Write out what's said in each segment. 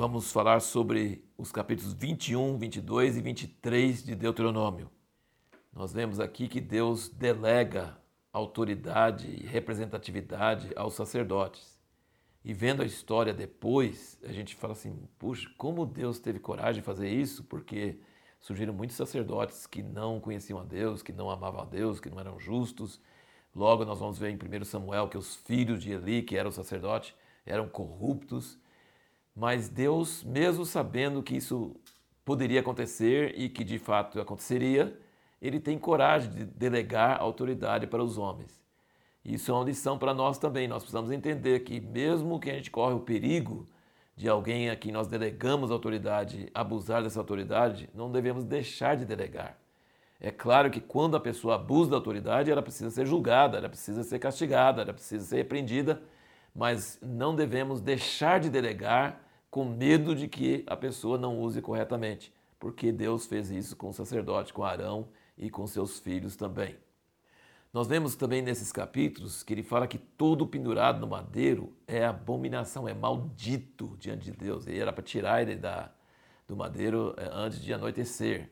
vamos falar sobre os capítulos 21, 22 e 23 de Deuteronômio. Nós vemos aqui que Deus delega autoridade e representatividade aos sacerdotes. E vendo a história depois, a gente fala assim: puxa, como Deus teve coragem de fazer isso? Porque surgiram muitos sacerdotes que não conheciam a Deus, que não amavam a Deus, que não eram justos. Logo, nós vamos ver em 1 Samuel que os filhos de Eli, que eram sacerdotes, eram corruptos. Mas Deus, mesmo sabendo que isso poderia acontecer e que de fato aconteceria, ele tem coragem de delegar autoridade para os homens. Isso é uma lição para nós também. Nós precisamos entender que, mesmo que a gente corre o perigo de alguém a quem nós delegamos autoridade abusar dessa autoridade, não devemos deixar de delegar. É claro que quando a pessoa abusa da autoridade, ela precisa ser julgada, ela precisa ser castigada, ela precisa ser repreendida, mas não devemos deixar de delegar com medo de que a pessoa não use corretamente, porque Deus fez isso com o sacerdote, com Arão e com seus filhos também. Nós vemos também nesses capítulos que ele fala que todo pendurado no madeiro é abominação, é maldito diante de Deus. E era para tirar ele da, do madeiro eh, antes de anoitecer.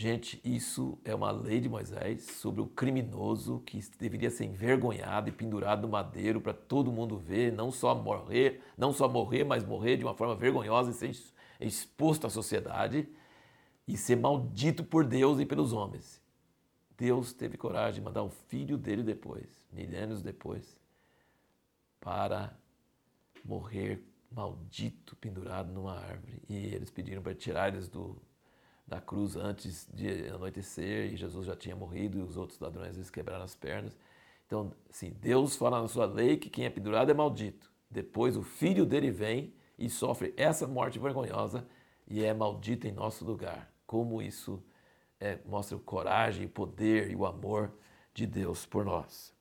Gente, isso é uma lei de Moisés sobre o criminoso que deveria ser envergonhado e pendurado no madeiro para todo mundo ver, não só morrer, não só morrer, mas morrer de uma forma vergonhosa e ser exposto à sociedade e ser maldito por Deus e pelos homens. Deus teve coragem de mandar o filho dele depois, milênios depois, para morrer maldito, pendurado numa árvore. E eles pediram para tirar eles do, da cruz antes de anoitecer, e Jesus já tinha morrido, e os outros ladrões eles quebraram as pernas. Então, assim, Deus fala na sua lei que quem é pendurado é maldito. Depois o filho dele vem e sofre essa morte vergonhosa e é maldito em nosso lugar como isso é, mostra o coragem, o poder e o amor de Deus por nós.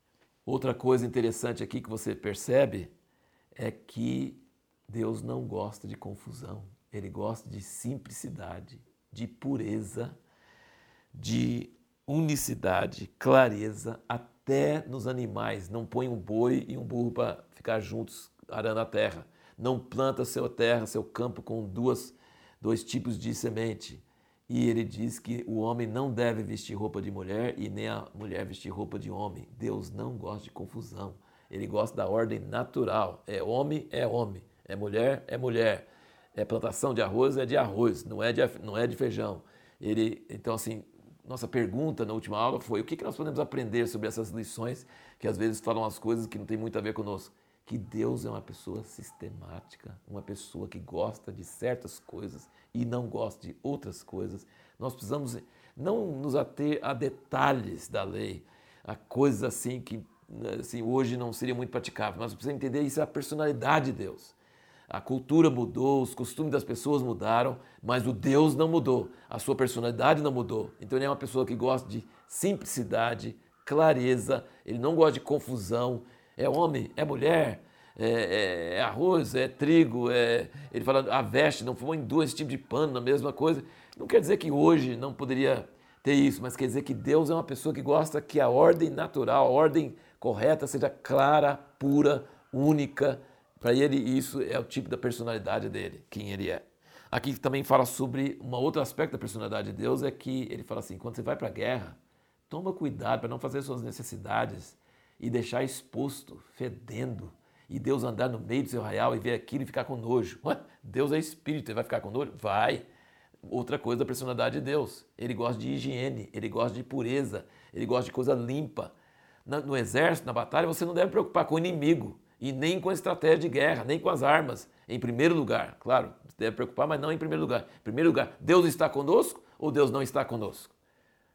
Outra coisa interessante aqui que você percebe é que Deus não gosta de confusão, ele gosta de simplicidade, de pureza, de unicidade, clareza, até nos animais. Não põe um boi e um burro para ficar juntos arando a terra. Não planta sua terra, seu campo com duas, dois tipos de semente. E ele diz que o homem não deve vestir roupa de mulher e nem a mulher vestir roupa de homem. Deus não gosta de confusão. Ele gosta da ordem natural. É homem, é homem. É mulher, é mulher. É plantação de arroz, é de arroz, não é de, não é de feijão. Ele, então, assim, nossa pergunta na última aula foi o que nós podemos aprender sobre essas lições que às vezes falam as coisas que não tem muito a ver conosco. Que Deus é uma pessoa sistemática, uma pessoa que gosta de certas coisas e não gosta de outras coisas. Nós precisamos não nos ater a detalhes da lei, a coisas assim que assim, hoje não seria muito praticável. Nós precisamos entender isso é a personalidade de Deus. A cultura mudou, os costumes das pessoas mudaram, mas o Deus não mudou, a sua personalidade não mudou. Então ele é uma pessoa que gosta de simplicidade, clareza, ele não gosta de confusão. É homem, é mulher, é, é, é, arroz, é trigo, é, ele fala a veste, não foi em dois tipos de pano, na mesma coisa. Não quer dizer que hoje não poderia ter isso, mas quer dizer que Deus é uma pessoa que gosta que a ordem natural, a ordem correta seja clara, pura, única. Para ele, isso é o tipo da personalidade dele, quem ele é. Aqui também fala sobre um outro aspecto da personalidade de Deus, é que ele fala assim: quando você vai para a guerra, toma cuidado para não fazer suas necessidades e deixar exposto, fedendo, e Deus andar no meio do seu arraial e ver aquilo e ficar com nojo. Ué, Deus é espírito, ele vai ficar com nojo? Vai. Outra coisa da personalidade de Deus. Ele gosta de higiene, ele gosta de pureza, ele gosta de coisa limpa. No exército, na batalha, você não deve preocupar com o inimigo e nem com a estratégia de guerra, nem com as armas. Em primeiro lugar, claro, deve preocupar, mas não em primeiro lugar. Em primeiro lugar, Deus está conosco ou Deus não está conosco?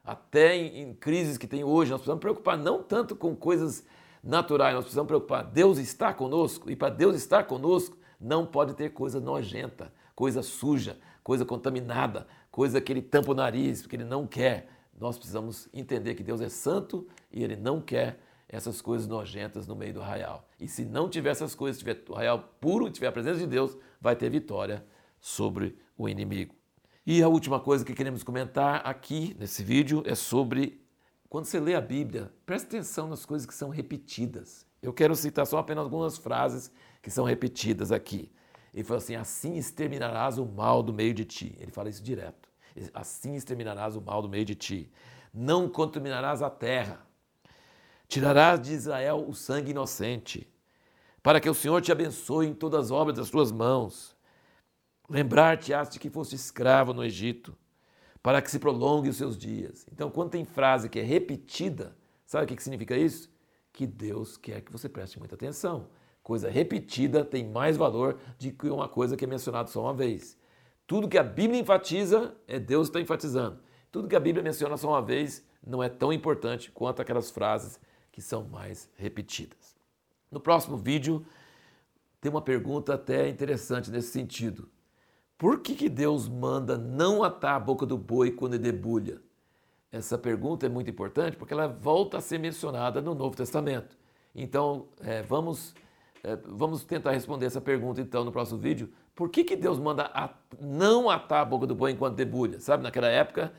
Até em, em crises que tem hoje, nós precisamos preocupar não tanto com coisas naturais, nós precisamos preocupar. Deus está conosco e para Deus estar conosco não pode ter coisa nojenta, coisa suja, coisa contaminada, coisa que ele tampa o nariz, porque ele não quer. Nós precisamos entender que Deus é santo e ele não quer essas coisas nojentas no meio do arraial. E se não tiver essas coisas, tiver o arraial puro, tiver a presença de Deus, vai ter vitória sobre o inimigo. E a última coisa que queremos comentar aqui nesse vídeo é sobre quando você lê a Bíblia, preste atenção nas coisas que são repetidas. Eu quero citar só apenas algumas frases que são repetidas aqui. Ele falou assim: assim exterminarás o mal do meio de ti. Ele fala isso direto. Assim exterminarás o mal do meio de ti. Não contaminarás a terra. Tirarás de Israel o sangue inocente, para que o Senhor te abençoe em todas as obras das tuas mãos. Lembrar-te-ás de que foste escravo no Egito, para que se prolongue os seus dias. Então, quando tem frase que é repetida, sabe o que significa isso? Que Deus quer que você preste muita atenção. Coisa repetida tem mais valor do que uma coisa que é mencionada só uma vez. Tudo que a Bíblia enfatiza, é Deus está enfatizando. Tudo que a Bíblia menciona só uma vez não é tão importante quanto aquelas frases que são mais repetidas. No próximo vídeo, tem uma pergunta até interessante nesse sentido. Por que, que Deus manda não atar a boca do boi quando ele debulha? Essa pergunta é muito importante porque ela volta a ser mencionada no Novo Testamento. Então, é, vamos, é, vamos tentar responder essa pergunta então no próximo vídeo. Por que, que Deus manda a, não atar a boca do boi enquanto debulha? Sabe, naquela época,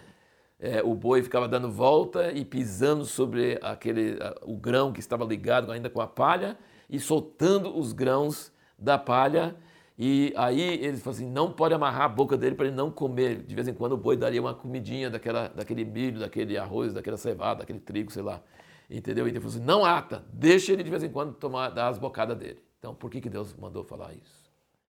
é, o boi ficava dando volta e pisando sobre aquele, o grão que estava ligado ainda com a palha e soltando os grãos da palha e aí eles falam assim, não pode amarrar a boca dele para ele não comer. De vez em quando o boi daria uma comidinha daquela, daquele milho, daquele arroz, daquela cevada, daquele trigo, sei lá. Entendeu? E ele falou assim, não ata, deixa ele de vez em quando tomar, dar as bocadas dele. Então por que, que Deus mandou falar isso?